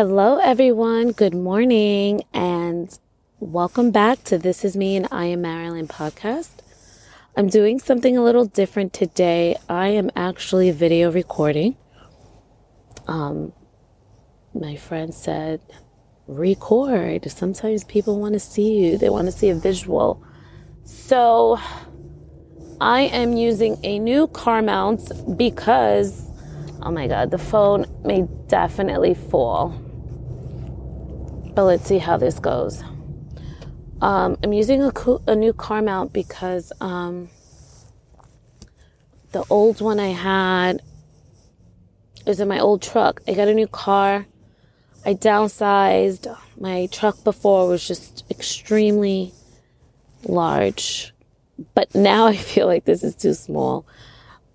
Hello, everyone. Good morning, and welcome back to This Is Me and I Am Marilyn podcast. I'm doing something a little different today. I am actually video recording. Um, my friend said, record. Sometimes people want to see you, they want to see a visual. So, I am using a new car mount because Oh my god, the phone may definitely fall. But let's see how this goes. Um, I'm using a, co- a, new car mount because um, the old one I had is in my old truck. I got a new car. I downsized. My truck before was just extremely large. But now I feel like this is too small.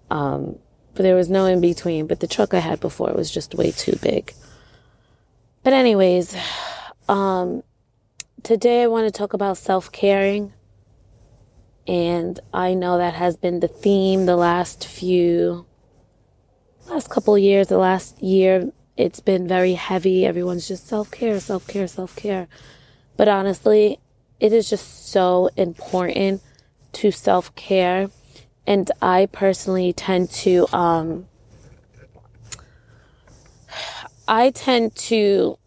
Um, but there was no in between. But the truck I had before was just way too big. But, anyways, um, today I want to talk about self caring. And I know that has been the theme the last few, last couple years, the last year. It's been very heavy. Everyone's just self care, self care, self care. But honestly, it is just so important to self care and I personally tend to um, I tend to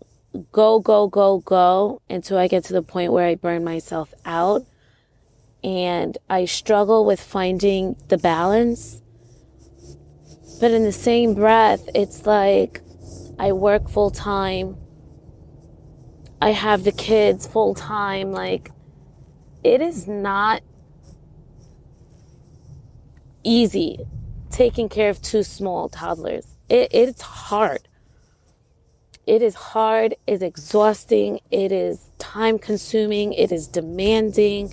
go go go go until I get to the point where I burn myself out and I struggle with finding the balance but in the same breath it's like I work full time I have the kids full time like it is not easy taking care of two small toddlers. It, it's hard. It is hard, it's exhausting, it is time consuming, it is demanding.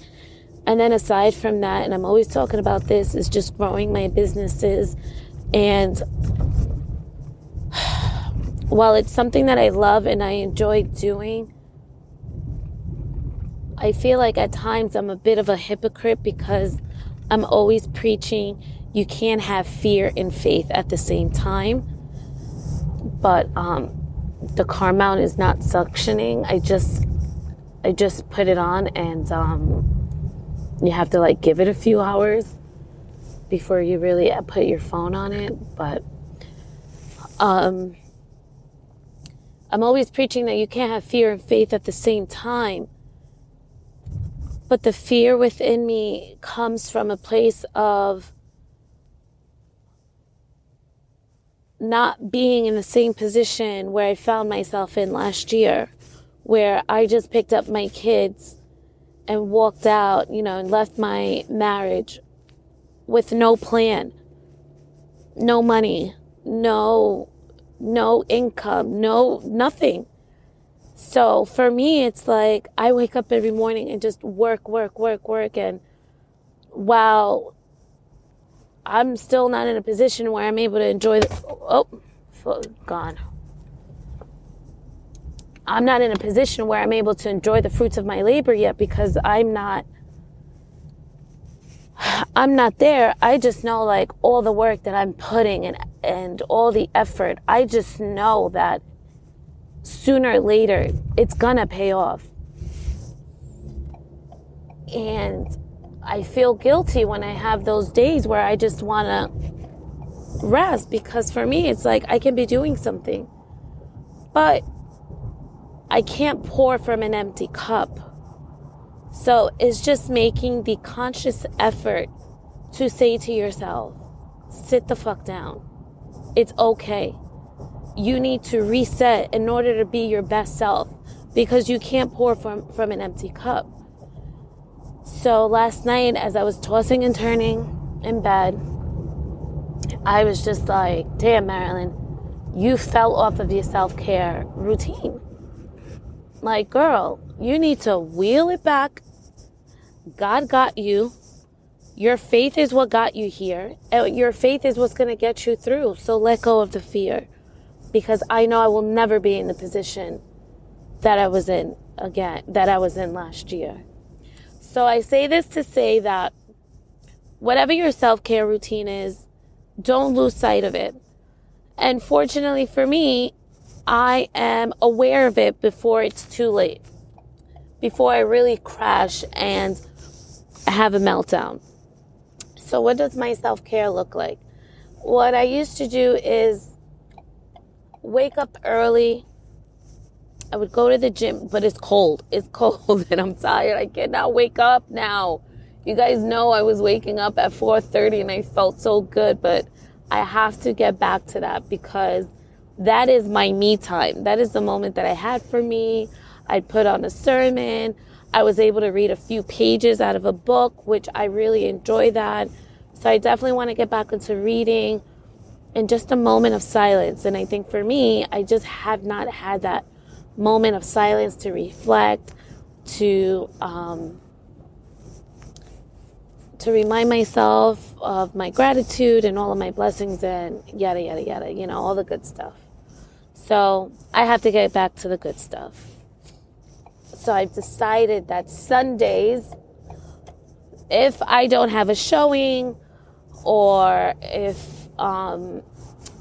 And then aside from that, and I'm always talking about this, is just growing my businesses. And while it's something that I love and I enjoy doing, I feel like at times I'm a bit of a hypocrite because I'm always preaching you can't have fear and faith at the same time. But um, the car mount is not suctioning. I just I just put it on and um, you have to like give it a few hours before you really put your phone on it. But um, I'm always preaching that you can't have fear and faith at the same time. But the fear within me comes from a place of not being in the same position where I found myself in last year, where I just picked up my kids and walked out, you know, and left my marriage with no plan, no money, no no income, no nothing. So for me, it's like I wake up every morning and just work, work, work, work. And while I'm still not in a position where I'm able to enjoy oh, gone. I'm not in a position where I'm able to enjoy the fruits of my labor yet because I'm not I'm not there. I just know like all the work that I'm putting and and all the effort. I just know that sooner or later it's gonna pay off. And I feel guilty when I have those days where I just wanna rest because for me it's like I can be doing something. But I can't pour from an empty cup. So it's just making the conscious effort to say to yourself, sit the fuck down. It's okay you need to reset in order to be your best self because you can't pour from, from an empty cup. So last night, as I was tossing and turning in bed, I was just like, damn, Marilyn, you fell off of your self care routine. Like, girl, you need to wheel it back. God got you. Your faith is what got you here. And Your faith is what's going to get you through. So let go of the fear because I know I will never be in the position that I was in again, that I was in last year. So I say this to say that whatever your self care routine is, don't lose sight of it. And fortunately for me, I am aware of it before it's too late, before I really crash and have a meltdown. So, what does my self care look like? What I used to do is wake up early. I would go to the gym, but it's cold. It's cold and I'm tired. I cannot wake up now. You guys know I was waking up at 4:30 and I felt so good, but I have to get back to that because that is my me time. That is the moment that I had for me. I'd put on a sermon. I was able to read a few pages out of a book, which I really enjoy that. So I definitely want to get back into reading and just a moment of silence. And I think for me, I just have not had that moment of silence to reflect, to um, to remind myself of my gratitude and all of my blessings and yada yada yada. You know, all the good stuff. So I have to get back to the good stuff. So I've decided that Sundays, if I don't have a showing, or if um,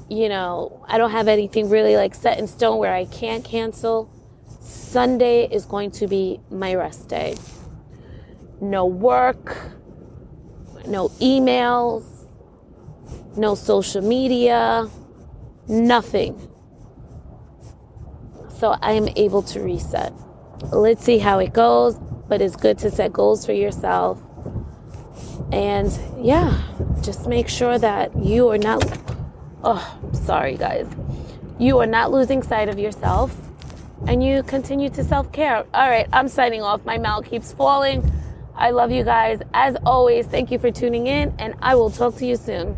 you know I don't have anything really like set in stone where I can't cancel, Sunday is going to be my rest day. No work, no emails, no social media, nothing so I am able to reset. Let's see how it goes, but it's good to set goals for yourself. And yeah, just make sure that you are not, oh, sorry guys, you are not losing sight of yourself and you continue to self care. All right, I'm signing off. My mouth keeps falling. I love you guys. As always, thank you for tuning in, and I will talk to you soon.